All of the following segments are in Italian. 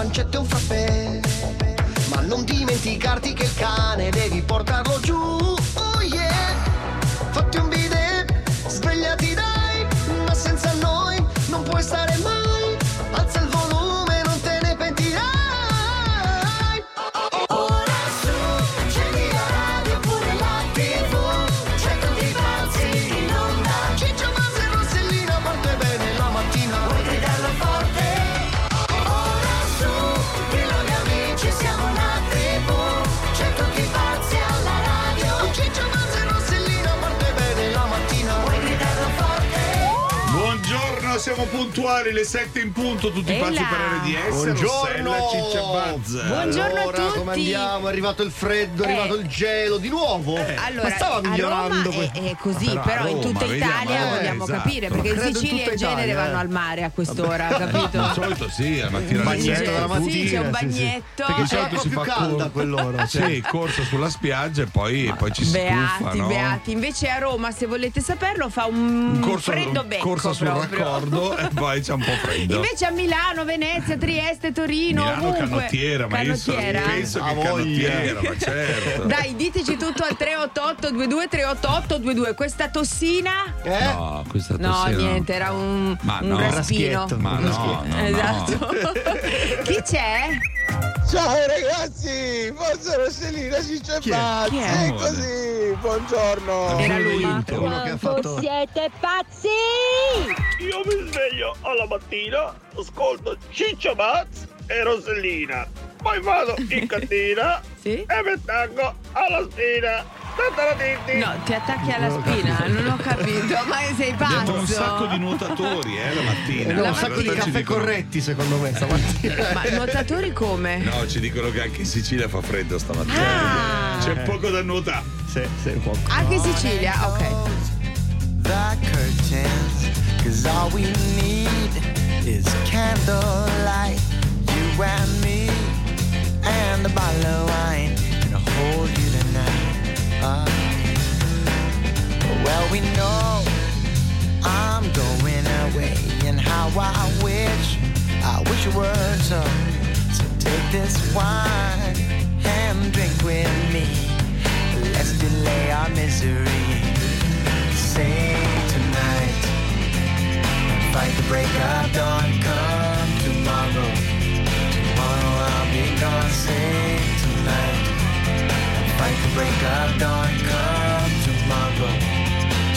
pancetta e un frappè. Puntuali, le 7 in punto, tutti Ehi pazzi là. per RDS. Buongiorno. Rossella, Ciccia Buzz. Buongiorno a allora, tutti. come andiamo? È arrivato il freddo, è Eh. arrivato il gelo di nuovo. Allora, Ma stava a migliorando. È, è così, Però però, a in tutta Roma, Italia vediamo, eh, vogliamo esatto. capire, perché in Sicilia in genere vanno eh. al mare a quest'ora, capito? Di solito sì, la mattina Un alle bagnetto della mattina. Sì, c'è un bagnetto. Perché Di c'è solito l'acqua si più fa calda a quell'ora. Sì, corsa sulla spiaggia e poi, poi ci si Beati, beati. Invece a Roma, se volete saperlo, fa un, freddo becco corsa sul proprio. raccordo poi c'è un po' freddo. Invece a Milano, Venezia, Trieste, Torino, Milano ovunque. canottiera, ma io so- Canottiera? penso A che canottiera, ma certo. Dai, diteci tutto al 388 22 388 22. Questa tossina? Eh? No, questa No, tossina niente, era un, Ma un no. raspino. Ma no, no, no. Esatto. Chi c'è? Ciao ragazzi, forza Rossellina Ciccio e Chi è? Pazzi, è così, buongiorno. Era lui. Quello che ha fatto. siete pazzi! Io mi sveglio alla mattina, ascolto Ciccio Pazzi e Rossellina, poi vado in cantina Sì? e mi attacco alla spina. No, ti attacchi alla spina, non ho capito, ma sei Abbiamo un sacco pazzo. di nuotatori eh, la mattina. Abbiamo La un sacco di mattina caffè dicono- corretti, secondo me, stamattina. Ma nuotatori come? No, ci dicono che anche in Sicilia fa freddo stamattina. Ah. C'è poco da nuotare. Sì, sì, un po'. Anche in Sicilia, ok. Cause all we need is candlelight You and me And a bottle of wine And I'll hold you tonight Ah. Well we know I'm going away And how I wish I wish it were so So take this wine And drink with me. Let's delay our misery. And fight the break of dawn. Come tomorrow, tomorrow I'll be gone. Sing tonight fight the break of dawn. Come tomorrow,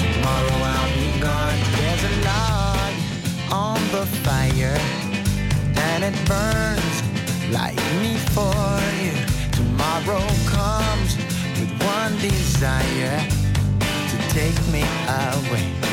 tomorrow I'll be gone. There's a log on the fire and it burns like me for you. Tomorrow comes with one desire to take me away.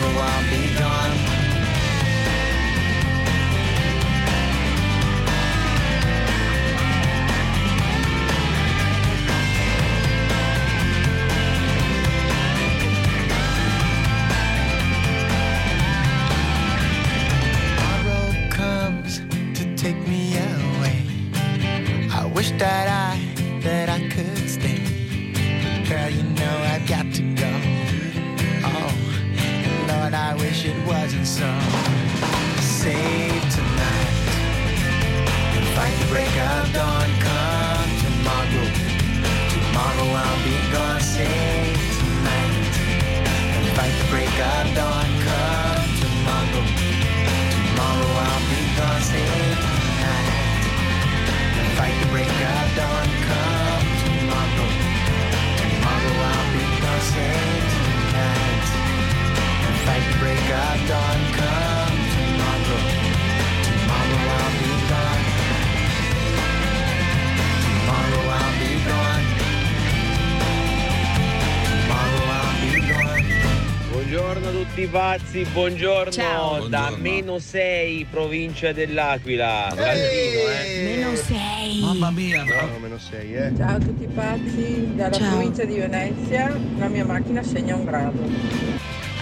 tomorrow I'll be gone. Pazzi, buongiorno. Ciao. Da Buongiorno. meno 6, provincia dell'Aquila. Caldino, eh. Meno 6. Mamma mia. No, meno 6, eh. Ciao a tutti pazzi, dalla Ciao. provincia di Venezia la mia macchina segna un grado.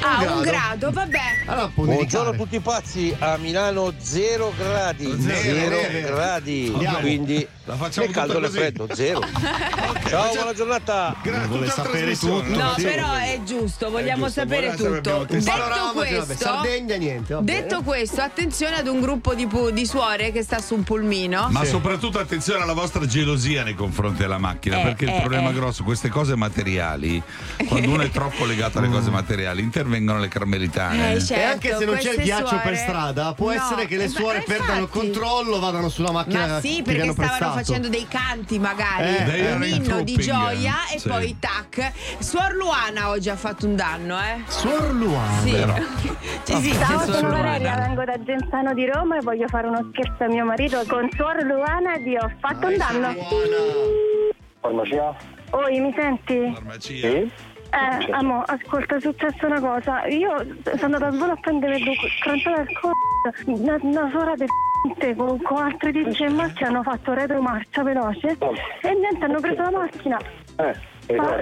Ah, un grado. vabbè. Allora, può Buongiorno a tutti pazzi, a Milano 0 gradi, Zero, 0 vero. gradi, Andiamo. quindi La facciamo né caldo né freddo, 0. Ciao, buona giornata. Gra- Vuole sapere tutto. No, Sì. però è giusto, vogliamo giusto, sapere tutto. Detto Panorama, vabbè, questo, Sardegna niente, detto questo, attenzione ad un gruppo di, pu- di suore che sta su un pulmino. Ma soprattutto attenzione alla vostra gelosia nei confronti della macchina, Eh, perché il eh, problema eh. grosso, queste cose materiali, quando uno è troppo legato alle cose materiali, intervengono le carmelitane. Eh, certo, e anche se non c'è il ghiaccio suore- per strada, può No, essere che le eh, suore perdano il controllo, vadano sulla macchina Ma sì, perché stavano prestato. Facendo dei canti magari, Eh, un in inno di gioia e sì. poi tac. Suor Luana oggi ha fatto un danno, eh? Suor Luana. Sì. Ci esiste Ciao, Suor sono. Valeria, vengo da Genzano di Roma e voglio fare uno scherzo a mio marito con Suor Luana e vi ho fatto un danno. Farmacia? Oi, mi senti? Farmacia. Eh, amo, ascolta, è successa una cosa. Io sono andata a solo a prendere il crociata del c***o. Una, una suora del c***o con, con altri dieci in macchina hanno fatto retromarcia veloce e niente, hanno preso la macchina. Eh, Ma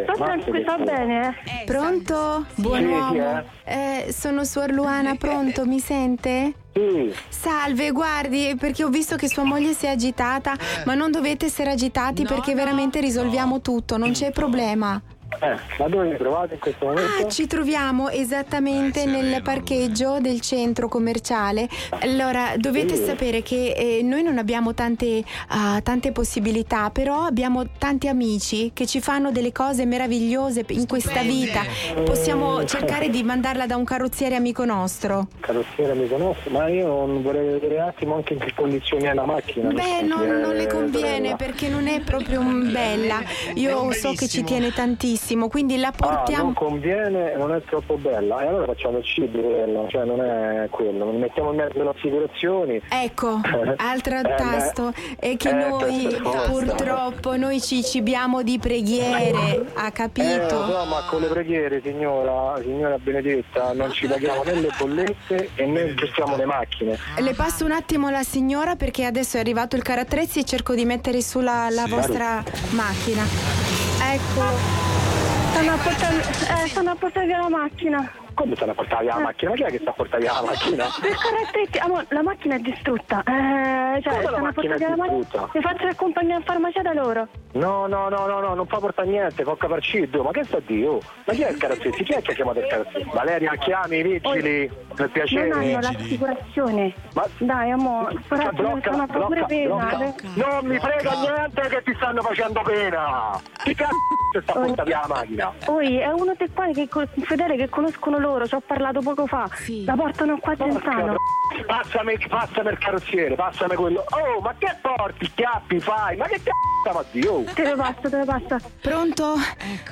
sta bene, eh. Eh, Pronto? Buon Sì, chi uomo. Eh, sono Suor Luana, pronto? Mi sente? Sì, Salve, guardi, perché ho visto che sua moglie si è agitata, ma non dovete essere agitati No, perché no. veramente risolviamo tutto, non c'è problema. Eh, ma dove vi trovate in questo momento? Ah, ci troviamo esattamente Eh, nel parcheggio del centro commerciale. Allora, dovete Sì. sapere che eh, noi non abbiamo tante, ah, tante possibilità, però abbiamo tanti amici che ci fanno delle cose meravigliose in questa vita. Possiamo cercare di mandarla da un carrozziere amico nostro. Carrozziere mi conosco, ma io non vorrei vedere un attimo anche in che condizioni è la macchina. Beh, non, è non le conviene sorella. perché non è proprio bella. Io so che ci tiene tantissimo, quindi la Ah, portiamo. non conviene, non è troppo bella. E allora facciamo il cibo quello, cioè non è quello. Non mettiamo in mezzo le assicurazioni. Ecco, altro Eh, beh. tasto è che Eh, noi purtroppo noi ci cibiamo di preghiere, ha Eh, capito? no, ma con le preghiere, signora, signora Benedetta, non ci paghiamo né le bollette e né gestiamo le macchine. Le passo un attimo la signora perché adesso è arrivato il carattrezzi e cerco di mettere sulla la Sì. vostra macchina. Ecco. Stanno a portare, eh, stanno a portare via la macchina. Come stanno a portare via la macchina? Ma chi è che sta a portare via la macchina? Per amore, la macchina è distrutta. Eh, cioè, Come la stanno a macchina? Mi faccio accompagnare in farmacia da loro. No, no, no, no, no, non fa portare niente, fa caparcitto. Ma che sta? Oh, Ma chi è il carazzetti? Chi è che ha chiamato il carazzetti? Valeria, chiami i vigili, per Non piacere. hanno l'assicurazione. Ma- Dai, amore, Ma però blocca, sono pure blocca, pena. blocca. Non mi frega niente che ti stanno facendo pena. Chi cazzo sta portando via la macchina? Poi è uno dei quali che fedele che conoscono loro, ci ho parlato poco fa. Sì. La portano qua a Passami, passami il carrozziere, passami quello. Oh, ma che porti? Chiappi fai? Ma che cazzo sta a dire? Oh. Te lo passo, te lo passo. Pronto?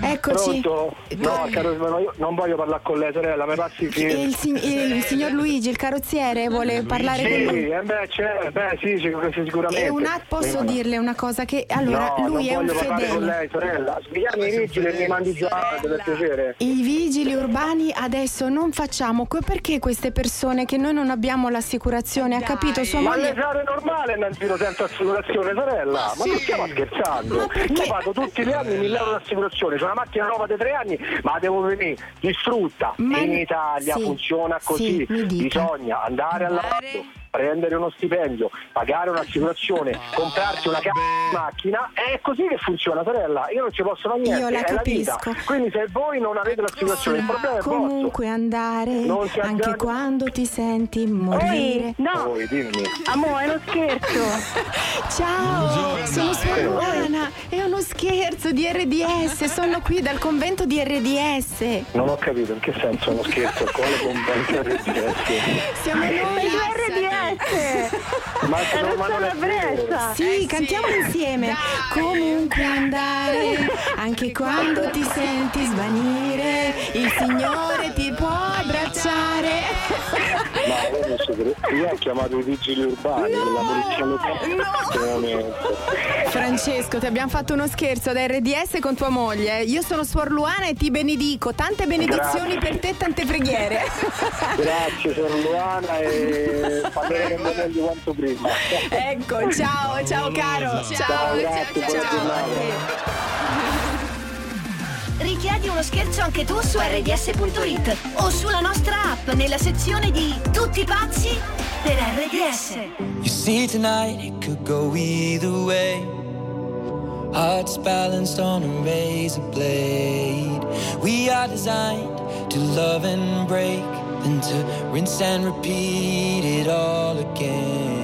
Eccoci. Pronto? No, caro, non voglio parlare con lei, sorella, mi passi Il, che... si- il signor Luigi, il carrozziere, vuole parlare con Sì, lui. eh beh, c'è, beh, sì, sicur- sicuramente. E un att- posso Eh, dirle una cosa che allora no, lui è un voglio parlare con fedele. lei, sorella. Spiegami i vigili e mi mandi già, per piacere. I vigili urbani adesso non facciamo perché queste persone che noi non abbiamo l'assicurazione, ha Dai. capito? Sua Ma le moglie normale andare in giro senza assicurazione, sorella? Ma non stiamo scherzando? Ma? Io pago tutti gli anni 1000 euro di assicurazione, c'è una macchina nuova di tre anni, ma la devo venire distrutta. Ma- In Italia sì, funziona così. sì. Bisogna andare Andare. Prendere uno stipendio, pagare un'assicurazione, comprarsi una c***o di macchina, è così che funziona, sorella. Io non ci posso fare niente, Io la è la vita. capisco. Quindi se voi non avete l'assicurazione, il problema è vostro. comunque andare anche aggiunge- quando ti senti morire. Poi, no, Voi, dimmi. amore, è uno scherzo. Ciao, Buongiorno. sono Suor Luana, è uno scherzo di RDS, sono qui dal convento di RDS. Non ho capito in che senso uno scherzo, quale convento RDS? Siamo noi. tu Ma, È no, ma non una è brezza. Sì, sì. cantiamo insieme. Dai. Comunque andare, anche quando ti senti svanire, il Signore ti può abbracciare. Io ho chiamato i vigili urbani, la polizia locale. in questo momento. Francesco, ti abbiamo fatto uno scherzo da RDS con tua moglie. Io sono Suor Luana e ti benedico. Tante benedizioni per te, tante preghiere. Grazie, sono Luana e parleremo moglie quanto prima. Ecco, ciao, ciao caro. Ciao, grazie, buona giornata. Richiedi uno scherzo anche tu su rds.it o sulla nostra app nella sezione di Tutti pazzi per RDS. You see, tonight it could go either way. Hearts balanced on a razor blade. We are designed to love and break, then to rinse and repeat it all again.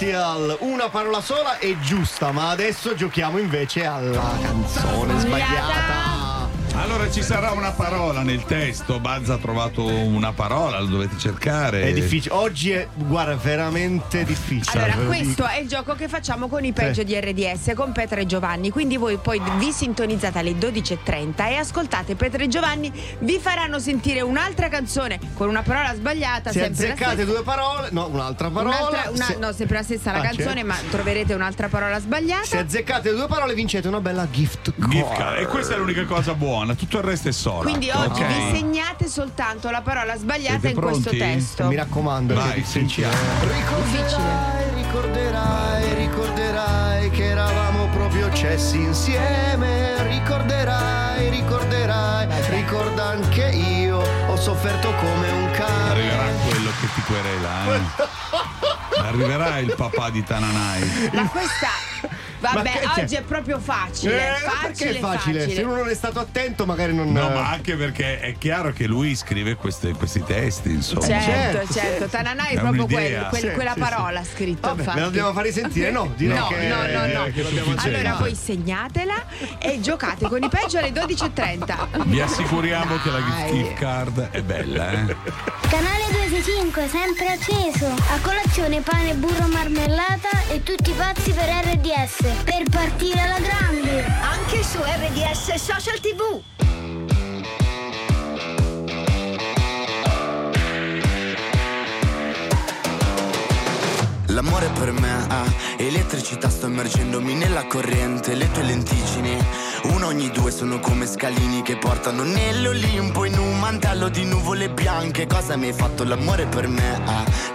Celestial, una parola sola è giusta, ma adesso giochiamo invece alla canzone sbagliata. Allora ci sarà una parola nel testo. Buzz ha trovato una parola, lo dovete cercare. È difficile, oggi è, guarda, veramente difficile. Allora, lo questo è il gioco che facciamo con i peggio di RDS con Petra e Giovanni. Quindi voi poi vi sintonizzate alle 12.30 e ascoltate Petra e Giovanni. Vi faranno sentire un'altra canzone con una parola sbagliata. Se azzeccate due parole, no, un'altra parola. Un'altra- una- se, no, sempre la stessa la Ah, canzone, certo. ma troverete un'altra parola sbagliata. se azzeccate due parole vincete una bella gift card. Gift card. E questa è l'unica cosa buona, tutto il resto è solo. Quindi oggi Ok? vi segnate soltanto la parola sbagliata Siete in questo pronti? testo. Mi raccomando, Vai, è difficile. Difficile. Ricorderai, ricorderai che eravamo proprio cessi insieme. Ricorderai, ricorderai, ricorda anche io. Ho sofferto come un cane. Arriverà quello che ti querela. eh. Arriverà il papà di Tananai. Ma questa Vabbè, che oggi è proprio facile. Eh, facile, perché è facile? Se uno non è stato attento, magari non. No, ma anche perché è chiaro che lui scrive queste- questi testi, insomma. Certo, certo. Tananai è, È proprio quel- quel- Sì, quella sì, parola scritta. Vabbè, infatti. me la dobbiamo fare sentire? No, direi no, che- no, no, no. sufficiente. Allora voi segnatela e giocate con i peggio alle 12.30. Vi assicuriamo che la gift gift card è bella, eh? Canale 265, sempre acceso. A colazione pane, burro, marmellata e tutti pazzi per RDS. Per partire alla grande. Anche su RDS Social TV. L'amore per me è elettricità, sto immergendomi nella corrente, le tue lenticini, uno ogni due sono come scalini che portano nell'Olimpo in un mantello di nuvole bianche. Cosa mi hai fatto l'amore per me? Ah,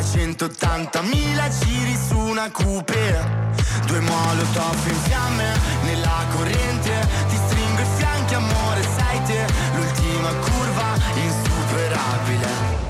A 180.000 giri su una coupe Due molotov in fiamme nella corrente. Ti stringo i fianchi amore sai te L'ultima curva Insuperabile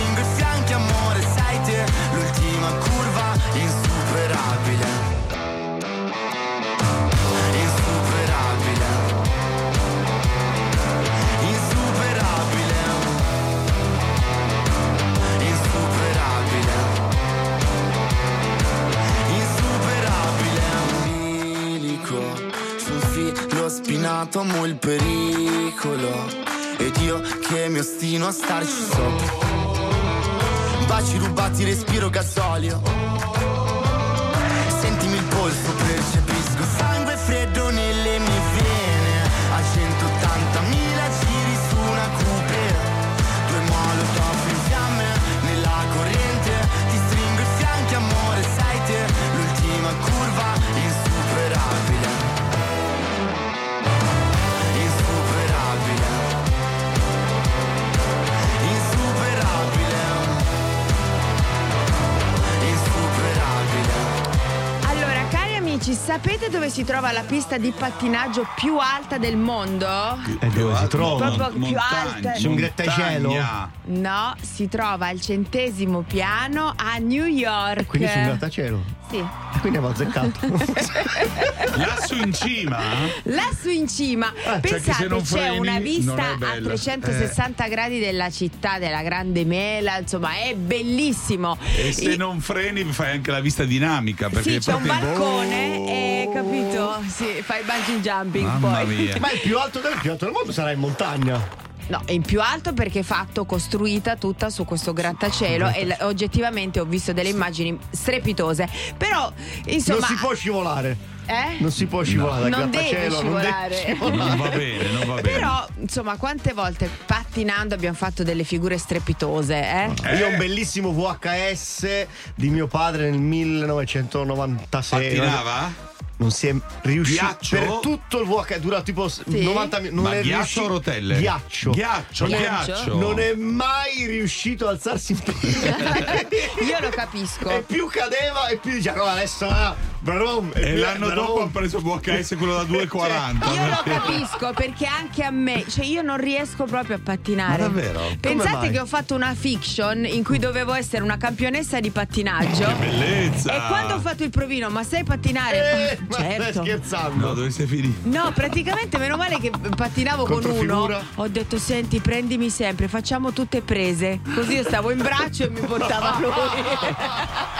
amo il pericolo Ed io che mi ostino a starci sopra Baci rubati, respiro gasolio. Sentimi il polso, amici, sapete dove si trova la pista di pattinaggio più alta del mondo? E dove si trova? Proprio più alta. Su un grattacielo? No, si trova al centesimo piano a New York. Quindi su un grattacielo? Sì. E Quindi abbiamo azzeccato. Lassù in cima? Lassù in cima, cioè che se pensate non c'è una vista a bella. 360 gradi della città della Grande Mela, insomma è bellissimo. E se I- non freni fai anche la vista dinamica perché Sì, c'è un balcone e capito? Sì, fai bungee jumping Mamma poi. mia. Ma il più alto del, il più alto del mondo sarà in montagna. No, è in più alto perché è fatto, costruita tutta su questo grattacielo e l- oggettivamente ho visto delle immagini strepitose. Però, insomma... non si può scivolare. Eh? Non si può scivolare. Non grattacielo, devi non scivolare. devi scivolare. Non va bene, non va bene. Però, insomma, quante volte pattinando abbiamo fatto delle figure strepitose, eh? Io ho un bellissimo VHS di mio padre nel 1996. Pattinava? Non si è riuscito Ghiaccio? per tutto il VHS dura tipo s- 90 minuti. Non Ma è ghiaccio riuscito- o rotelle? Ghiaccio. Ghiaccio, ghiaccio. Non è mai riuscito a alzarsi in piedi. Io lo capisco. E più cadeva e più diceva, no, adesso ah, brum, E più- l'anno brum. dopo ha preso VHS quello da 2,40. Io lo capisco perché anche a me, cioè io non riesco proprio a pattinare. Ma davvero? Pensate che ho fatto una fiction in cui dovevo essere una campionessa di pattinaggio. Che bellezza! E quando ho fatto il provino, ma sai pattinare? Certo. scherzando? No, dove sei finito? No, praticamente meno male che pattinavo con uno. Ho detto, senti, prendimi sempre, facciamo tutte prese. Così io stavo in braccio e mi portava lui.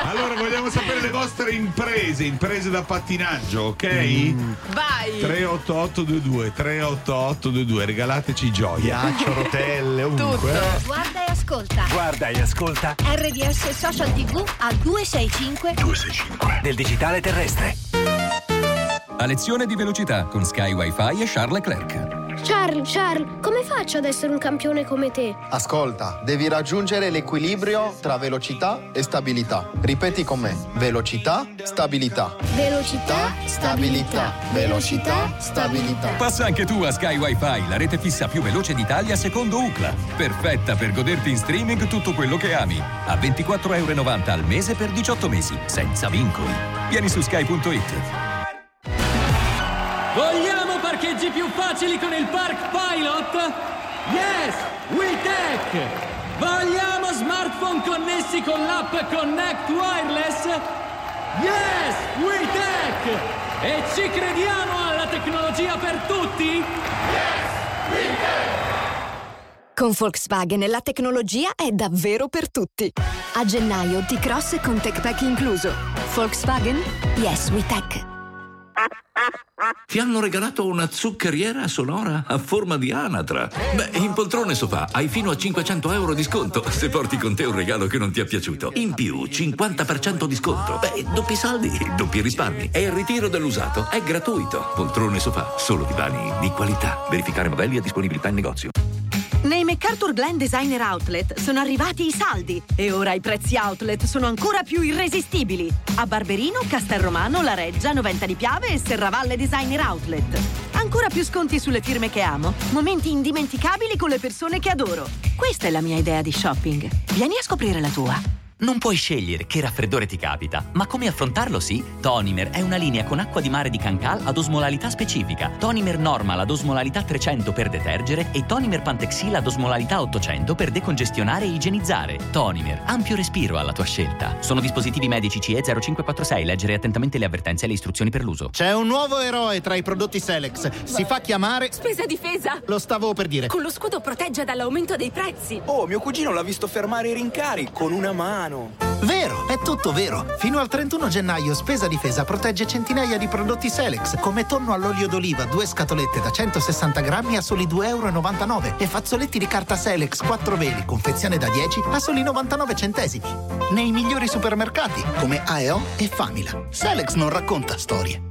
Allora vogliamo sapere le vostre imprese, imprese da pattinaggio, ok? Vai! 38822 38822 regalateci gioia. Ghiaccio, rotelle, ovunque. eh. Guarda e ascolta. Guarda e ascolta RDS Social TV a 265 265 del digitale terrestre. A lezione di velocità con Sky Wi-Fi e Charles Leclerc. Charles, Charles, come faccio ad essere un campione come te? Ascolta, devi raggiungere l'equilibrio tra velocità e stabilità. Ripeti con me. Velocità, stabilità. Velocità, stabilità. Velocità, stabilità. Passa anche tu a Sky Wi-Fi, la rete fissa più veloce d'Italia secondo UCLA. Perfetta per goderti in streaming tutto quello che ami. A 24,90 euro al mese per 18 mesi, senza vincoli. Vieni su sky.it. Vogliamo parcheggi più facili con il Park Pilot? Yes, WeTech! Vogliamo smartphone connessi con l'app Connect Wireless? Yes, WeTech! E ci crediamo alla tecnologia per tutti? Con Volkswagen la tecnologia è davvero per tutti. A gennaio T-Cross con TechPack incluso. Volkswagen? Yes, we tech. Ti hanno regalato una zuccheriera sonora a forma di anatra. Beh, in poltrone sofà hai fino a 500 euro di sconto se porti con te un regalo che non ti è piaciuto. In più, 50% di sconto. Beh, doppi saldi, doppi risparmi. E il ritiro dell'usato è gratuito. Poltrone sofà, solo divani di qualità. Verificare modelli e disponibilità in negozio. Nei MacArthur Glen Designer Outlet sono arrivati i saldi e ora i prezzi outlet sono ancora più irresistibili. A Barberino, Castelromano, La Reggia, Noventa di Piave e Serravalle Designer Outlet. Ancora più sconti sulle firme che amo, momenti indimenticabili con le persone che adoro. Questa è la mia idea di shopping. Vieni a scoprire la tua. Non puoi scegliere che raffreddore ti capita, ma come affrontarlo sì? Tonimer è una linea con acqua di mare di Cancal ad osmolarità specifica. Tonimer Normal ad osmolarità 300 per detergere e Tonimer Pantexil ad osmolarità 800 per decongestionare e igienizzare. Tonimer, ampio respiro alla tua scelta. Sono dispositivi medici CE 0546. Leggere attentamente le avvertenze e le istruzioni per l'uso. C'è un nuovo eroe tra i prodotti Selex. Si fa chiamare. Spesa difesa! Lo stavo per dire. Con lo scudo protegge dall'aumento dei prezzi. Oh, mio cugino l'ha visto fermare i rincari con una mano. Vero, è tutto vero. Fino al 31 gennaio Spesa Difesa protegge centinaia di prodotti Selex, come tonno all'olio d'oliva, due scatolette da 160 grammi a soli 2,99 euro e fazzoletti di carta Selex 4 veli, confezione da 10 a soli 99 centesimi. Nei migliori supermercati, come AEO e Famila. Selex non racconta storie.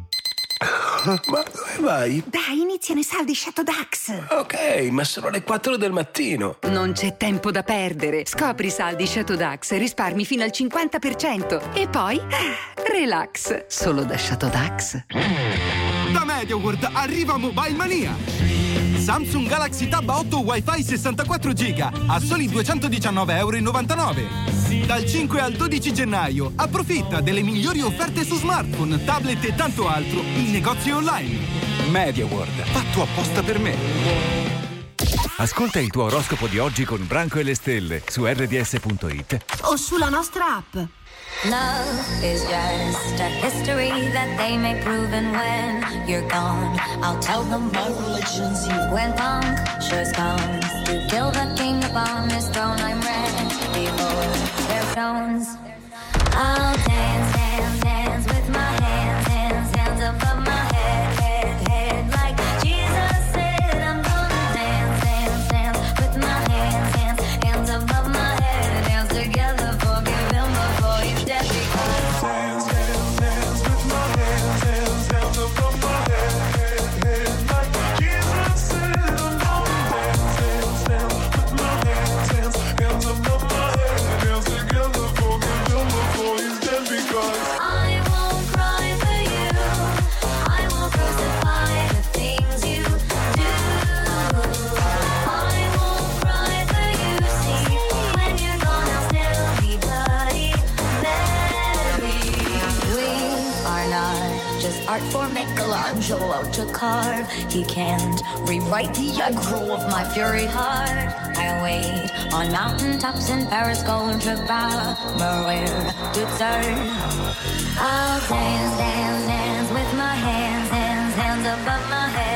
Ma dove vai? Dai, iniziano i saldi Shadow Dax. Ok, ma sono le 4 del mattino. Non c'è tempo da perdere. Scopri i saldi Shadow Dax e risparmi fino al 50%. E poi, relax. Solo da Shadow Dax. Da MediaWorld arriva Mobile Mania! Samsung Galaxy Tab 8 Wi-Fi 64 GB a soli 219,99 euro. Dal 5 al 12 gennaio approfitta delle migliori offerte su smartphone, tablet e tanto altro in negozi online. MediaWorld, fatto apposta per me. Ascolta il tuo oroscopo di oggi con Branco e le stelle su rds.it O sulla nostra app. Love is just a history that they may prove, and when you're gone, I'll tell them my religion's you. When punctures comes to kill the king upon his throne, I'm ready for their stones. I'll dance, Michelangelo to carve. He can't rewrite the aggro of my fury heart. I wait on mountaintops in Paris, going to Maria to turn. I'll dance, dance, dance with my hands, hands, hands above my head,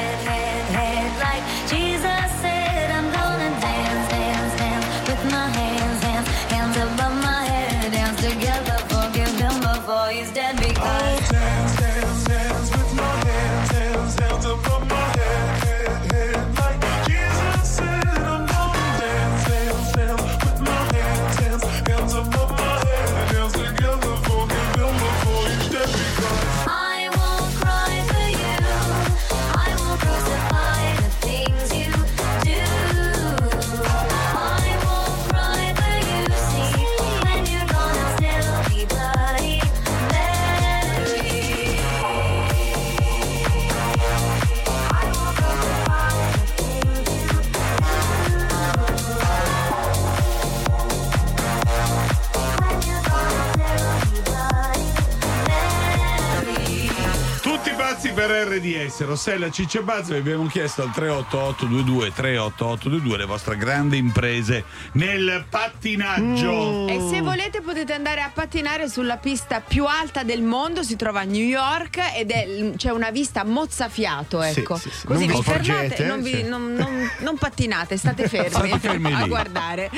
per RDS, Rossella Ciccio e Bazzo, vi abbiamo chiesto al 38822 38822 le vostre grandi imprese nel pattinaggio. E se volete potete andare a pattinare sulla pista più alta del mondo, si trova a New York ed è, c'è una vista mozzafiato, Sì, ecco. sì, sì. Così Non vi fermate, non, vi- sì. non- non- non pattinate, state fermi, State fermi a lì. guardare.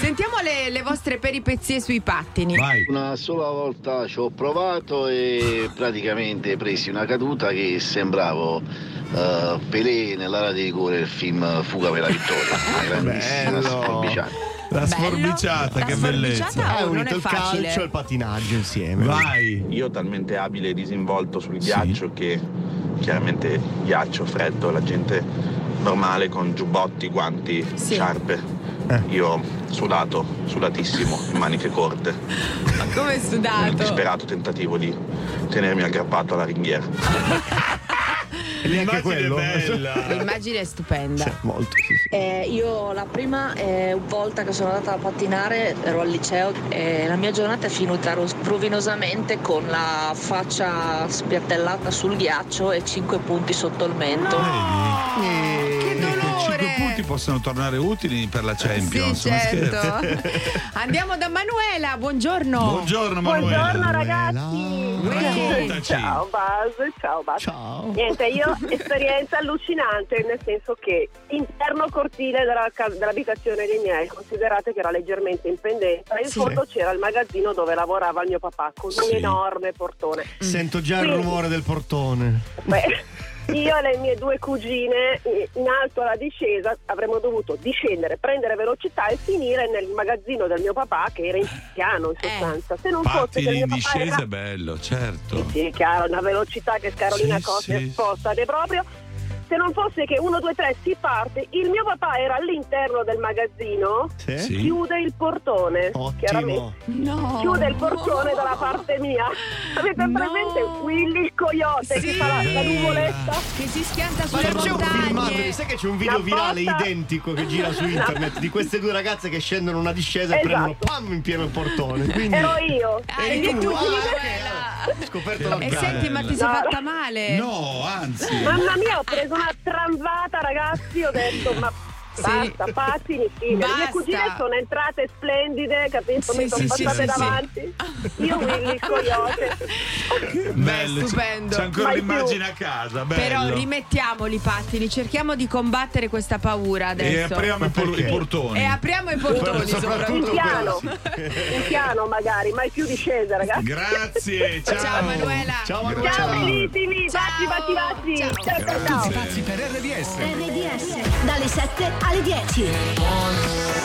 Sentiamo le, le vostre peripezie sui pattini. Una sola volta ci ho provato e praticamente presi una caduta che sembravo eh, Pelé nell'area di rigore del film Fuga per la vittoria. Una grandissima sforbiciata. La sforbiciata, che bellezza. Hai unito il calcio e il pattinaggio insieme. Io talmente abile e disinvolto sul ghiaccio che chiaramente ghiaccio, freddo, la gente normale con giubbotti, guanti, sciarpe. Io sudato, sudatissimo, in maniche corte. Ma come è Un sudato? disperato tentativo di tenermi aggrappato alla ringhiera. E neanche quello. L'immagine è stupenda. molto, Eh, io la prima eh, volta che sono andata a pattinare ero al liceo e la mia giornata è finita rovinosamente con la faccia spiattellata sul ghiaccio e 5 punti sotto il mento. 5 punti possono tornare utili per la Champions. Sì, certo. Andiamo da Manuela, buongiorno. Buongiorno, Manuela. Buongiorno ragazzi. Raccontaci. Ciao Buzz, ciao Buzz. Niente, io esperienza allucinante, nel senso che interno cortile della dell'abitazione dei miei, considerate che era leggermente in pendenza, in Sì. fondo c'era il magazzino dove lavorava il mio papà con un Sì. enorme portone. Sento già il Quindi- rumore del portone. Beh, io e le mie due cugine eh, in alto alla discesa avremmo dovuto discendere, prendere velocità e finire nel magazzino del mio papà che era in piano in sostanza. Se non fosse che il in discesa era è bello, certo. sì, chiaro, una velocità che Carolina Sì, Costa sì. spostate proprio. Se non fosse che 1, 2, 3 si parte, il mio papà era all'interno del magazzino, Sì. Sì. chiude il portone. Chiaramente. No. Chiude il portone dalla parte mia. Avete presente Willy il coyote che fa la, la nuvoletta? Che si schianta Ma sulle non c'è un montagne. filmato, sai che c'è un video La virale identico che gira su internet di queste due ragazze che scendono una discesa e Esatto. prendono pam in pieno il portone. Quindi Ero io. Eri E tu, tu, ah. Ho scoperto la E senti, ma ti sei No. fatta male? No, anzi. Mamma mia, ho preso una tramvata, ragazzi. Ho detto, ma. Basta, pattini, fine. Le Basta. mie cugine sono entrate splendide, capito? Sì, Mi sono sì, passate sì, sì. davanti. Io, Willy, il coyote. Bello, c'è- stupendo. C'è ancora Mai l'immagine a casa, bello. Però rimettiamoli i pattini, cerchiamo di combattere questa paura e adesso. apriamo i, por- i portoni. E apriamo i portoni soprattutto. In piano, in piano magari, mai più discese, ragazzi. Grazie, ciao. Ciao Manuela. Ciao Ciao, bellissimi, baci, baci, baci. Ciao, ciao, ciao. Pazzi per RDS. RDS dalle 7 alle 10.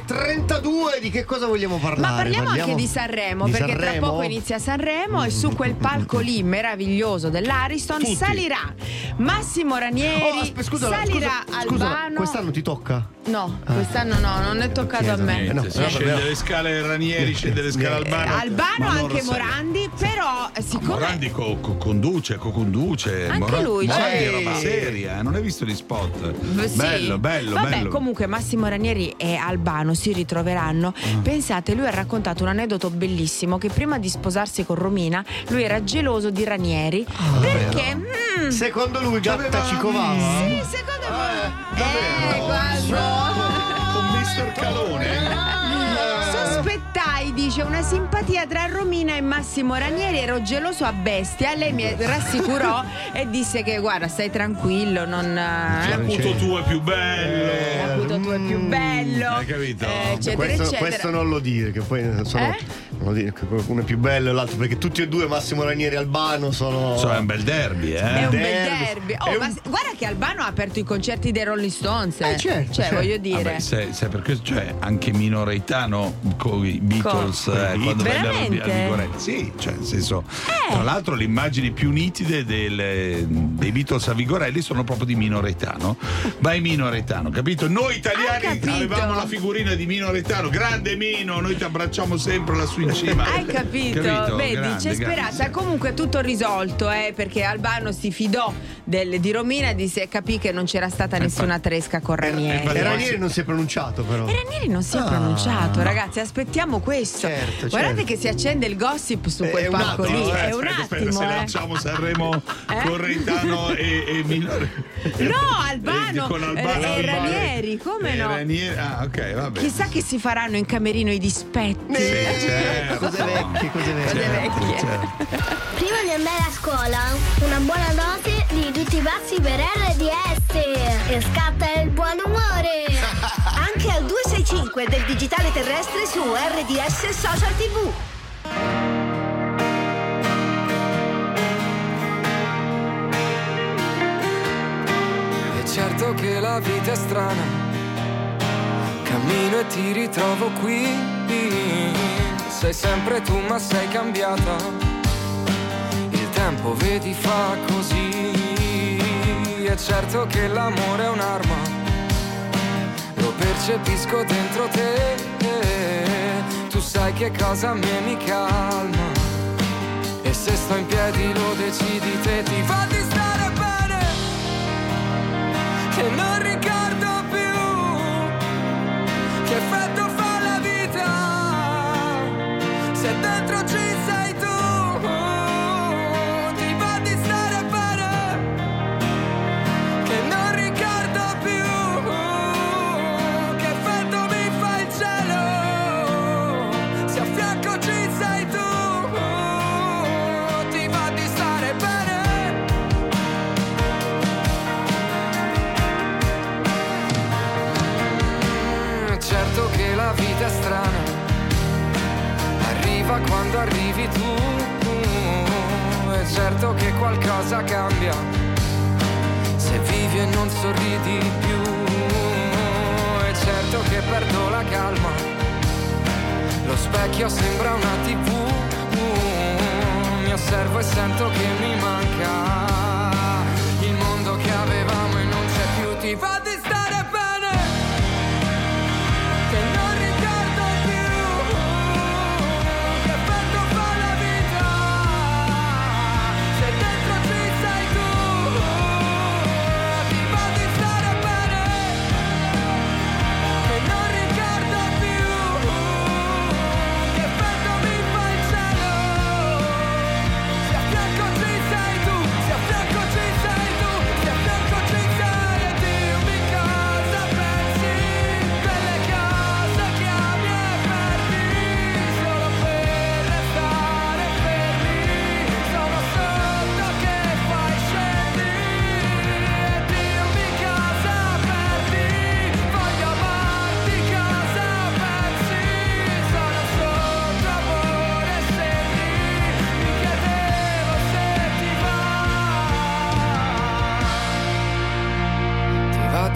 7.32 di che cosa vogliamo parlare? Ma parliamo, anche di Sanremo, di perché tra Sanremo? poco inizia Sanremo e su quel palco lì meraviglioso dell'Ariston Tutti. salirà Massimo Ranieri, Oh, aspe- scusa, salirà scusa, scusa, Albano. quest'anno ti tocca? No, quest'anno no, non è toccato a me. Niente, no, si vabbè, scende no. le scale Ranieri, scende le scale Albano. Albano loro anche Morandi, però eh, siccome Morandi co- co- conduce, co-conduce. Anche Mora- lui, Morandi cioè- è roba seria, eh, non hai visto gli spot? V- sì. Bello, bello, Vabbè, bello. comunque Massimo Ranieri e Albano si ritroveranno. Ah. Pensate, lui ha raccontato un aneddoto bellissimo che prima di sposarsi con Romina, lui era geloso di Ranieri perché mm, Secondo lui Gatta ci covava? Sì, secondo me. Eh, quando Con Mister Calone. Dice, una simpatia tra Romina e Massimo Ranieri. Ero geloso a bestia. Lei mi rassicurò e disse che, guarda, stai tranquillo, non. eh, L'acuto tuo è più bello. L'acuto tuo è più bello. Hai capito? eh, eccetera, questo, eccetera. questo non lo dire, che poi sono, Eh? non dire che qualcuno è più bello e l'altro, perché tutti e due Massimo Ranieri e Albano sono. Cioè, è un bel derby, eh. È un bel derby. derby. È Oh, un- ma guarda che Albano ha aperto i concerti dei Rolling Stones. eh. certo, cioè, certo. voglio dire. Vabbè, sai, sai perché c'è anche Minoretano con i Beatles Con- eh, quando vennero Veramente? al Vigoretti. Sì, cioè nel senso. Eh. Tra l'altro le immagini più nitide del- dei Beatles a Vigorelli sono proprio di Minoretano. Vai Minoretano, capito? Noi italiani capito? avevamo la figurina di Minoretano, grande Mino, noi ti abbracciamo sempre lassù in cima. Hai capito? Vedi, Grande, c'è grande. speranza. Comunque tutto risolto, eh, perché Albano si fidò del- di Romina e disse, capì che non c'era stata nessuna tresca con Ranieri. E Ranieri non si è pronunciato, però. E Ranieri non si è Ah, pronunciato, no. ragazzi. Aspettiamo questo. Certo, Guardate certo. che si accende il gossip su È quel palco lì. eh, è un aspetta, aspetta, attimo. se eh. lanciamo Sanremo con Reitano e, e Minore. No, Albano, Eh, con Albano, e- e. Ranieri, come E no? Ranieri- ah, ok, vabbè. Chissà che si faranno in camerino i dispetti. Sì, certo. Cose vecchie, cose vecchie. Cose vecchie. Prima di andare a scuola, una buona dose di tutti i pazzi per RDS e scatta il buon umore. Anche al 265 del digitale terrestre su RDS Social TV. È certo che la vita è strana, cammino e ti ritrovo qui. Sei sempre tu ma sei cambiata, il tempo vedi fa così. È certo che l'amore è un'arma, lo percepisco dentro te. Tu sai che cosa a me mi calma. E se sto in piedi lo decidi te, ti fa di stare bene che non ricordo più che effetto fa la vita se dentro ci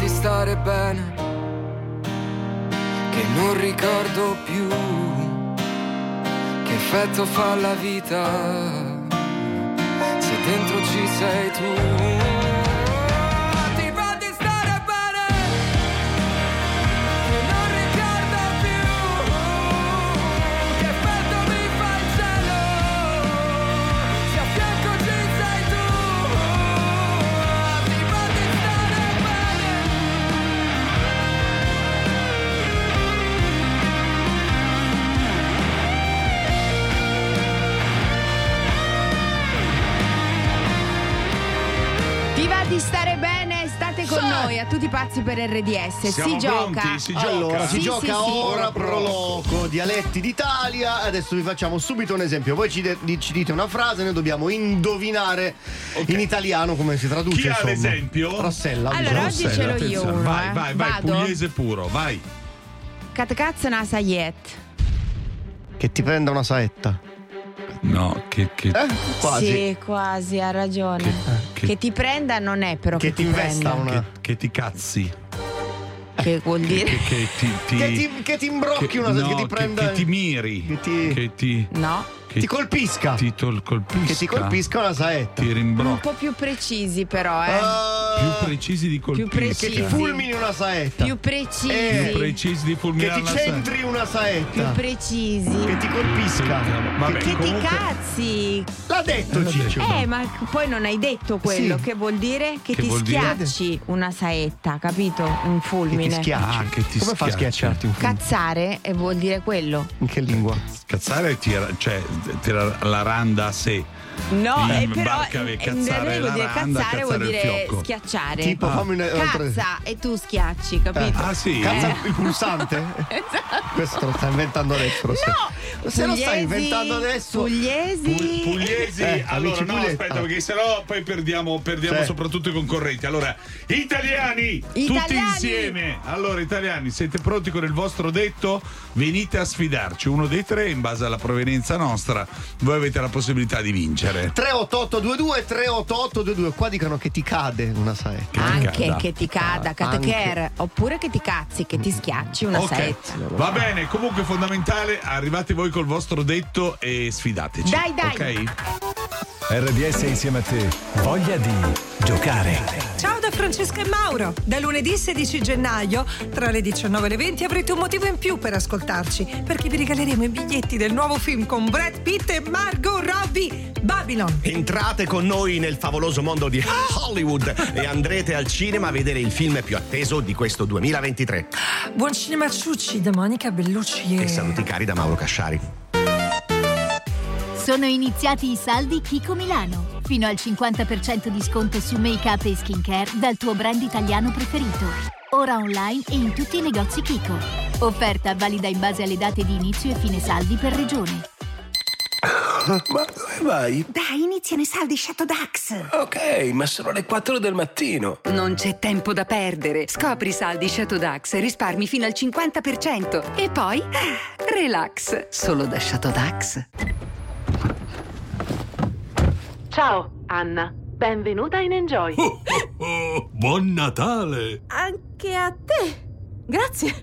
di stare bene che non ricordo più che effetto fa la vita se dentro ci sei tu. Tutti pazzi per RDS. Siamo si gioca. pronti? Si gioca. Allora, si Sì, gioca sì, sì. ora proloco, dialetti d'Italia. Adesso vi facciamo subito un esempio. Voi ci, de- ci dite una frase, noi dobbiamo indovinare in italiano come si traduce. Chi ha insomma. l'esempio? Rossella. Allora, bisogna- oggi ce l'ho io uno, vai, vai, vai, Vado? pugliese puro, vai. Cat cazzo una sayet. Che ti prenda una saetta. No, che. che... Eh? Quasi. Sì, quasi, ha ragione. Che, ti prenda non è però che, Che ti investa prenda. una. Che, che ti cazzi. Che vuol dire? Che, che ti, ti- Che ti, che ti imbrocchi che- una no, che ti prenda. Che, ti miri. Che ti, Che ti. No. Che ti colpisca. Ti colpisca. Che ti colpisca una saetta. Ti Un rimbrocchi. po' più precisi però, eh. Ah, Più precisi di colpisca. precisi. che ti fulmini una saetta. Più precisi. Eh, Più precisi di che fulminare ti la saetta. centri una saetta. Più precisi. Che ti colpisca. Vabbè, Che ti comunque- cazzi. L'ha detto Ciccio. Eh, ma poi non hai detto quello. Sì. Che vuol dire? Che, Che ti vuol dire? schiacci una saetta, capito? Un Che ti fulmine. schiacci. Ah, che ti Come fa a schiacci. schiacciarti un film? Cazzare e vuol dire quello. In che lingua? Cazzare tira, cioè, tira la randa a sé. No, eh, però cazzare realtà vuol la dire randa, cazzare vuol cazzare dire schiacciare. Tipo, fammi una- Cazza e tu schiacci, capito? Ah, sì? Cazza Eh. il pulsante? Esatto. Questo lo sta inventando adesso. No! Se lo stai Pugliesi, inventando adesso. Pugliesi. Pugliesi, Eh, allora no, pugliesi. aspetta, Ah. perché sennò poi perdiamo, perdiamo Sì. soprattutto i concorrenti. Allora, italiani, tutti Italiani. insieme. Allora, italiani, siete pronti con il vostro detto? Venite a sfidarci. Uno dei tre, in base alla provenienza nostra, voi avete la possibilità di vincere. 38822 38822 qua dicono che ti cade una saetta. Anche cada. che ti cada, catecher, oppure che ti cazzi, che ti schiacci una Ok, saetta. va bene, comunque fondamentale, arrivate voi col vostro detto e sfidateci. Dai, dai. Ok? RDS insieme a te. Voglia di giocare. Ciao da Francesca e Mauro. Da lunedì 16 gennaio, tra le 19 e le 20, avrete un motivo in più per ascoltarci, perché vi regaleremo i biglietti del nuovo film con Brad Pitt e Margot Robbie, Babylon. Entrate con noi nel favoloso mondo di Hollywood e andrete al cinema a vedere il film più atteso di questo 2023. Buon cinema ciucci da Monica Bellucci e... E saluti cari da Mauro Casciari. Sono iniziati i saldi Kiko Milano. Fino al 50% di sconto su make-up e skincare dal tuo brand italiano preferito. Ora online e in tutti i negozi Kiko. Offerta valida in base alle date di inizio e fine saldi per regione. Ma dove vai? Dai, iniziano i saldi Shadow Dax. Ok, ma sono le 4 del mattino. Non c'è tempo da perdere. Scopri i saldi Shadow Dax e risparmi fino al 50%. E poi, ah, relax, solo da Shadow Dax. Ciao, Anna. Benvenuta in Enjoy. Oh, buon Natale! Anche a te. Grazie.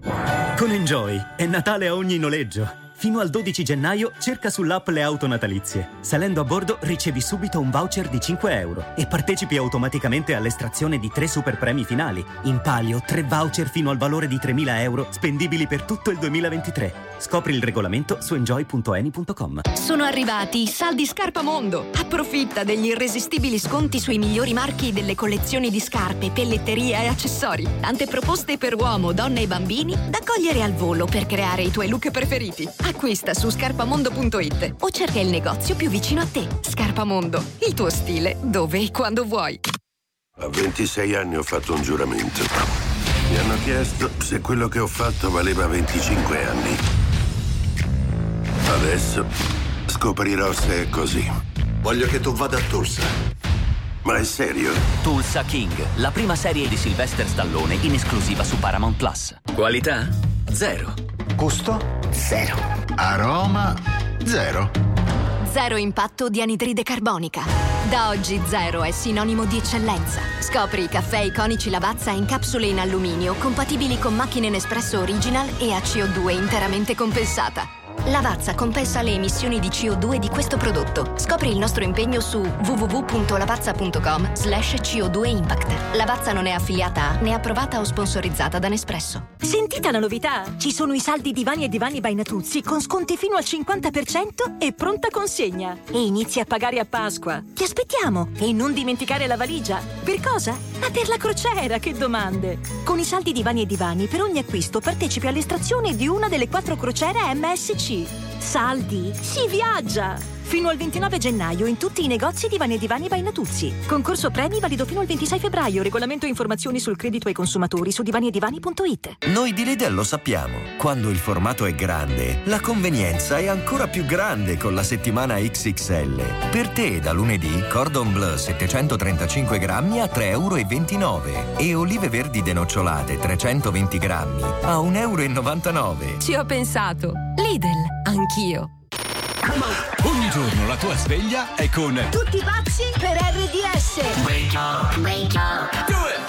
Con Enjoy è Natale a ogni noleggio. Fino al 12 gennaio cerca sull'app le auto natalizie. Salendo a bordo ricevi subito un voucher di 5 euro e partecipi automaticamente all'estrazione di tre super premi finali. In palio tre voucher fino al valore di 3.000 euro spendibili per tutto il 2023. Scopri il regolamento su enjoy.eni.com. Sono arrivati i saldi Scarpa Mondo. Approfitta degli irresistibili sconti sui migliori marchi delle collezioni di scarpe, pelletteria e accessori. Tante proposte per uomo, donne e bambini da cogliere al volo per creare i tuoi look preferiti. Acquista su scarpamondo.it o cerca il negozio più vicino a te. Scarpamondo, il tuo stile dove e quando vuoi. A 26 anni ho fatto un giuramento. Mi hanno chiesto se quello che ho fatto valeva 25 anni. Adesso scoprirò se è così. Voglio che tu vada a Tulsa. Ma è serio? Tulsa King, la prima serie di Sylvester Stallone in esclusiva su Paramount Plus. Qualità? Zero. Gusto? Zero. Aroma? Zero. Zero impatto di anidride carbonica. Da oggi zero è sinonimo di eccellenza. Scopri i caffè iconici Lavazza in capsule in alluminio compatibili con macchine Nespresso Original e a CO2 interamente compensata. Lavazza compensa le emissioni di CO2 di questo prodotto. Scopri il nostro impegno su www.lavazza.com slash CO2 Impact. Lavazza non è affiliata a né approvata o sponsorizzata da Nespresso. Sentite la novità! Ci sono i saldi divani e divani by Natuzzi con sconti fino al 50% e pronta consegna. E inizi a pagare a Pasqua. Ti aspettiamo! E non dimenticare la valigia. Per cosa? Ma per la crociera, che domande! Con i saldi divani e divani, per ogni acquisto partecipi all'estrazione di una delle quattro crociere MSC. cheese. Saldi? Si viaggia! Fino al 29 gennaio in tutti i negozi Divani e Divani by Natuzzi. Concorso premi valido fino al 26 febbraio. Regolamento e informazioni sul credito ai consumatori su divaniedivani.it. Noi di Lidl lo sappiamo. Quando il formato è grande, la convenienza è ancora più grande con la settimana XXL. Per te da lunedì Cordon Bleu 735 grammi a 3,29 euro e olive verdi denocciolate 320 grammi a 1,99 euro. Ci ho pensato. Lidl, anch'io. Ogni giorno la tua sveglia è con Tutti pazzi per RDS. Wake up, wake up. Do it.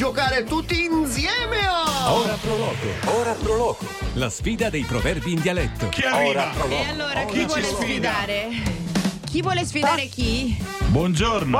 Giocare tutti insieme a... Ora Proloco. Ora Proloco. La sfida dei proverbi in dialetto. Chi arriva? E allora chi, Chi vuole sfidare? Chi vuole sfidare chi? Buongiorno.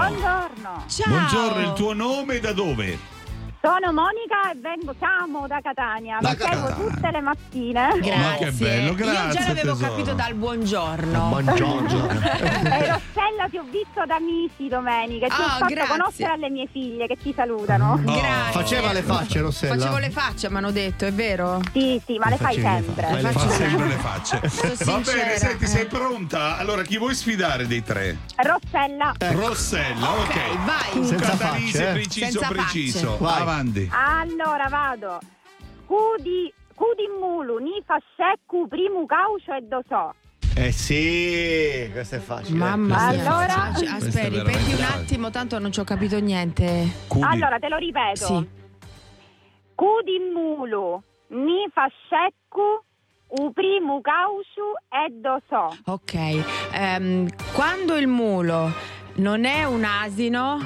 Ciao. Buongiorno, il tuo nome da dove? Sono Monica e vengo, chiamo da Catania. Da seguo Catania. tutte le mattine. Ma che bello, Io già grazie, l'avevo tesoro. capito dal buongiorno. Buongiorno. E Rossella ti ho visto da amici domenica e ti Oh, ho fatto grazie. conoscere alle mie figlie che ti salutano. Grazie. Faceva le facce, Rossella. Facevo le facce, mi hanno detto, è vero? Sì, sì, ma le fai le sempre. facce. Fa faccio sempre le facce. Va bene, senti, sei Eh. pronta? Allora, chi vuoi sfidare dei tre? Rossella. Rossella, ok. vai. Cuca, Senza Danise, facce, eh. preciso, Senza preciso. facce. Vai. Avanti. Allora vado. Cudi, cudi mulu, ni fasceccu, primu caucio e do so. Eh sì, questo è facile. Mamma mia. Allora? facile. Cioè, Aspetta, ripeti un attimo, tanto non ci ho capito niente. Cudi. Allora te lo ripeto. Sì. Cudi mulu, ni fasceccu, u primu caucio e do so. Ok. ehm, quando il mulo non è un asino.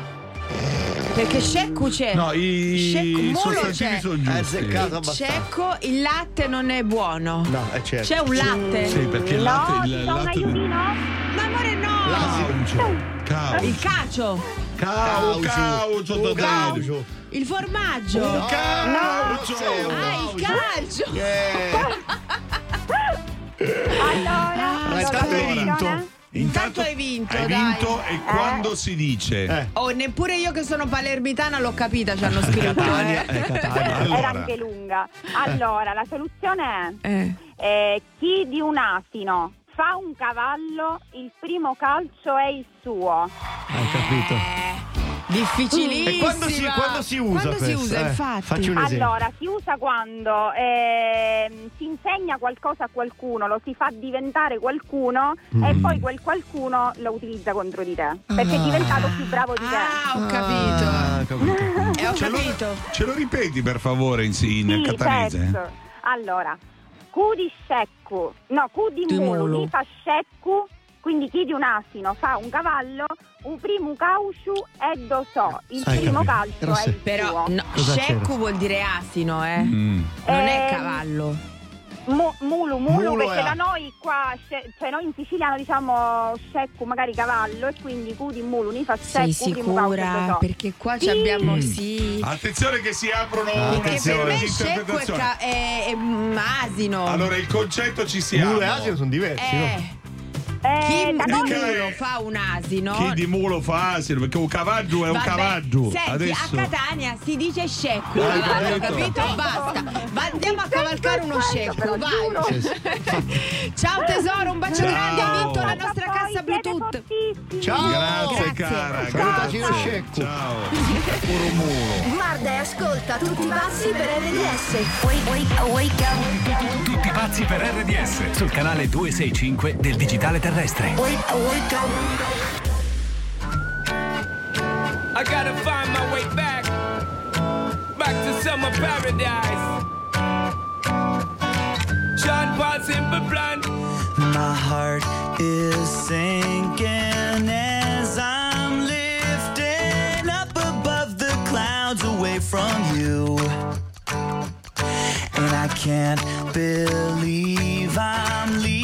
Perché scecco c'è. No, i Scecco, mulo sostantivi sono È giusti. azzeccato abbastanza. Il latte non è buono. No, è certo. C'è un latte? Sì, perché il No, latte. Il un latte aiutino? Ma amore no! Caucio. Caucio. Il cacio, Cau- Caucio, Un Tadeo. caucio. il formaggio. Un caucio. Ah, il calcio. Allora, Ma allora, hai attenzione. vinto. Intanto hai vinto, Hai dai. vinto e quando si dice? Eh. Oh, neppure io che sono palermitana l'ho capita, ci hanno scritto. Catania, eh. eh, Catania. Allora. Era anche lunga. Allora, la soluzione è Eh. eh, chi di un asino fa un cavallo, il primo calcio è il suo. Hai capito? Difficilissima. E quando si, quando si usa Quando si questo? usa, Eh, infatti. Facci un esempio. Allora, si usa quando ehm, si insegna qualcosa a qualcuno, lo si fa diventare qualcuno e Mm. poi quel qualcuno lo utilizza contro di te. Perché è diventato più bravo di te. Ah, ho capito. Ah, ho capito. Eh, ho Ce lo, capito. ce lo ripeti per favore in, in Sì, catanese? certo. Allora, cu di sceccu, no, cu di Di mulu, mulu. di quindi chi di un asino fa un cavallo, un primo cauciu e do so. Il Hai primo capito. calcio è il Però suo. no, scecco vuol dire asino, eh. Mm. Non è Ehm, cavallo. Mu- mulu, mulu, Mulo perché è- da noi qua, sce- cioè noi in siciliano diciamo sceccu, magari cavallo, e quindi cu di mulu, ni fa Sei sceccu, primo cauciu do sicura? Perché qua ci Sì. abbiamo sì. Attenzione che si aprono Perché per attenzione, me scecco è, interpretazioni. ca- è- è un asino. Allora il concetto ci si Mulo e asino sono diversi, no? eh, Eh, chi di mulo fa un asino. Chi di mulo fa asino? Perché un cavallo è un Vabbè, cavallo. Senti, Adesso. a Catania si dice scecco. Hai cavallo, capito? capito? Basta. Va- andiamo a cavalcare uno scecco, vai. Ciao tesoro, un bacio Ciao. grande, hai vinto la nostra cassa Bluetooth. Ciao. Grazie, Grazie. cara. Salutaci lo Grazie. scecco. Ciao. Puro mulo. Guarda e ascolta tutti pazzi per RDS. Wake, wake, wake up. Tutti pazzi per RDS sul canale 265 del digitale terrestre. Wake, wake up. I gotta find my way back, back to summer paradise. Sean Paul Simple Plan. My heart is sinking as I'm lifting up above the clouds away from you. And I can't believe I'm leaving.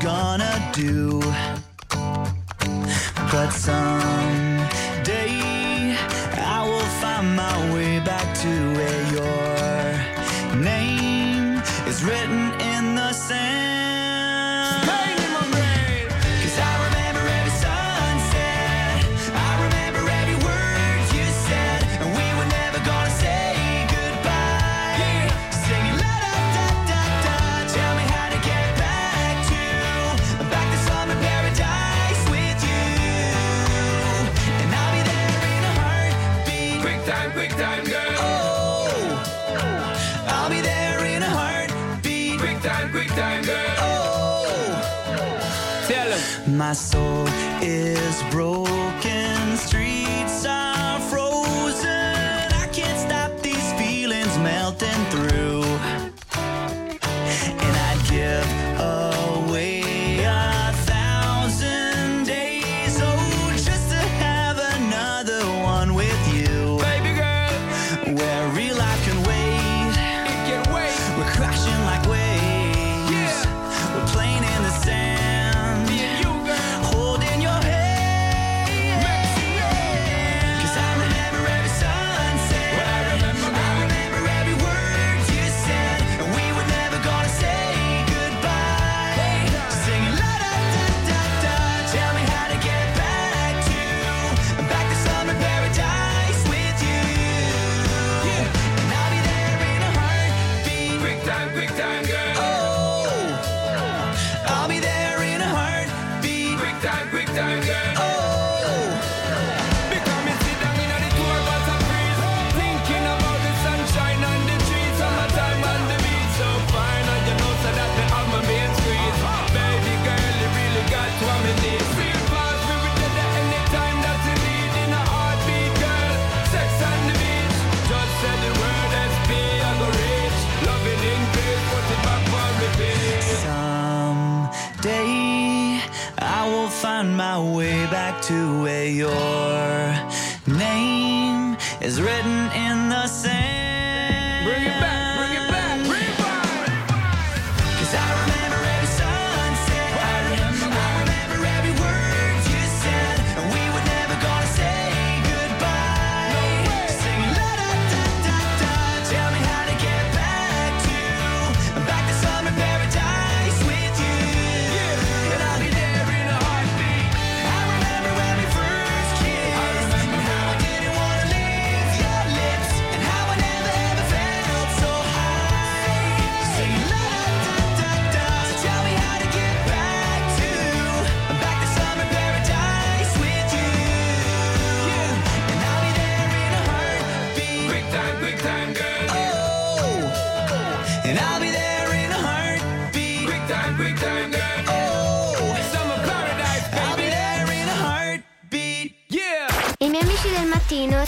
Gonna do. But someday My soul is broken, my way back to where your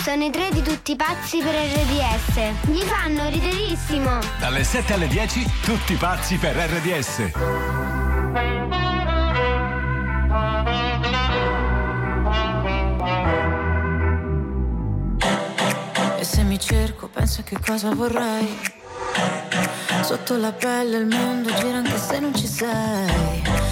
sono i tre di tutti pazzi per RDS. Mi fanno riderissimo. Dalle 7 alle 10, tutti pazzi per RDS. E se mi cerco, penso a che cosa vorrei. Sotto la pelle il mondo gira anche se non ci sei.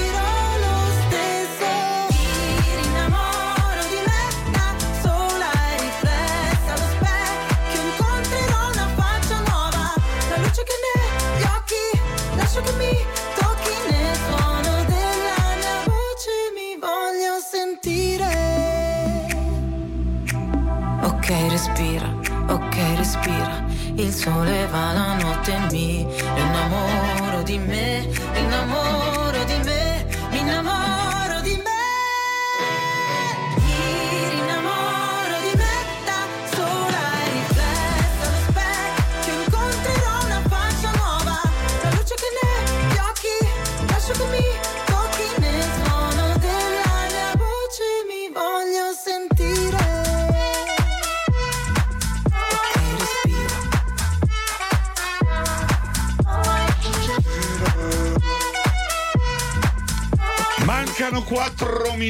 Il sole va la notte mi innamoro di me, innamoro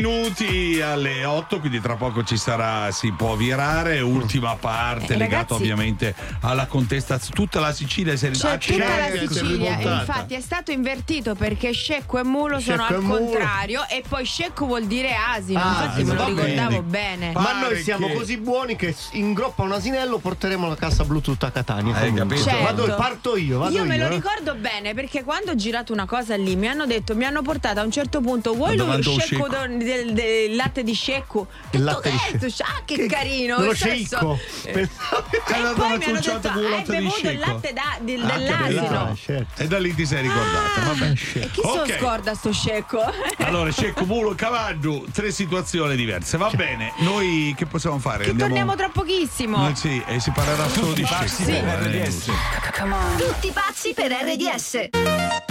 minuti alle 8, quindi tra poco ci sarà, si può virare. Ultima parte Eh, legata ragazzi- ovviamente alla contestazione. Tutta la Sicilia si è C'è tutta la è Sicilia, rivoltata. infatti è stato invertito perché scecco e mulo sono Scecco al e mulo. contrario e poi scecco vuol dire asino, Ah, infatti me lo ricordavo bene. bene. Ma noi siamo che- così buoni che in groppa un asinello porteremo la cassa Bluetooth a Catania. Capito? Certo. Vado, parto io, vado io. me lo eh. ricordo bene perché quando ho girato una cosa lì mi hanno detto, mi hanno portato a un certo punto, vuoi lo scecco. Del, del- latte di scecco? Il latte di Che scecco. ah, che, carino! Che senso- scecco. E poi mi hanno detto, hai bevuto il latte da- del- Ah, dell'asino. bello. E da lì ti sei ricordata. Vabbè. E chi se lo Ok. scorda sto scecco? Allora, Cecco, Mulo, Cavaggio, tre situazioni diverse. Va bene, noi che possiamo fare? Che torniamo tra pochissimo. Eh, sì, e si parlerà solo di Cecco. Sì. Eh, Tutti pazzi per RDS.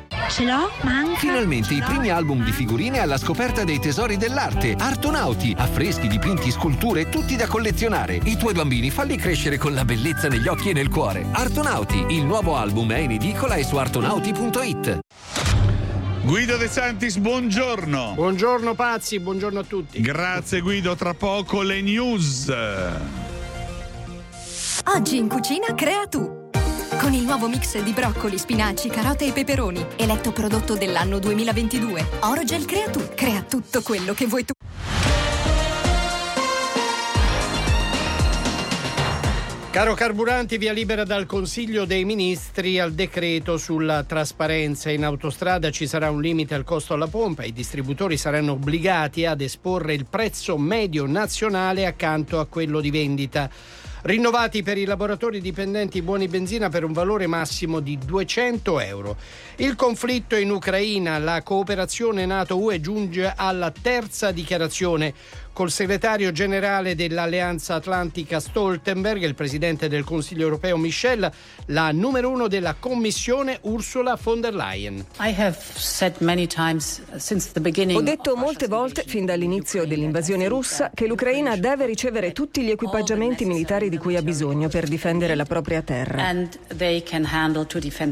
Ce l'ho? Manca. Finalmente i primi album di figurine alla scoperta dei tesori dell'arte. Artonauti, affreschi, dipinti, sculture, tutti da collezionare. I tuoi bambini falli crescere con la bellezza negli occhi e nel cuore. Artonauti, il nuovo album è in edicola e su artonauti.it. Guido De Santis, buongiorno. Buongiorno pazzi, buongiorno a tutti. Grazie Guido, tra poco le news. Oggi in cucina crea tu. Con il nuovo mix di broccoli, spinaci, carote e peperoni, eletto prodotto dell'anno 2022. Orogel Crea tu. Crea tutto quello che vuoi tu. Caro Carburanti, via libera dal Consiglio dei Ministri al decreto sulla trasparenza. In autostrada ci sarà un limite al costo alla pompa. I distributori saranno obbligati ad esporre il prezzo medio nazionale accanto a quello di vendita. Rinnovati per i lavoratori dipendenti buoni benzina per un valore massimo di 200 euro. Il conflitto in Ucraina, la cooperazione NATO-UE giunge alla terza dichiarazione col segretario generale dell'Alleanza Atlantica Stoltenberg, il presidente del Consiglio europeo Michel, la numero uno della Commissione Ursula von der Leyen. Ho detto molte volte, fin dall'inizio dell'invasione russa, che l'Ucraina deve ricevere tutti gli equipaggiamenti militari di cui ha bisogno per difendere la propria terra.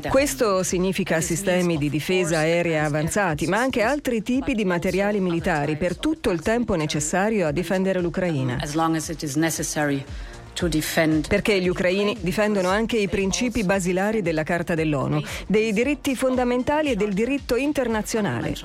Questo significa sistemi di difesa aerea avanzati, ma anche altri tipi di materiali militari per tutto il tempo necessario a difendere l'Ucraina. Perché gli ucraini difendono anche i principi basilari della Carta dell'ONU, dei diritti fondamentali e del diritto internazionale.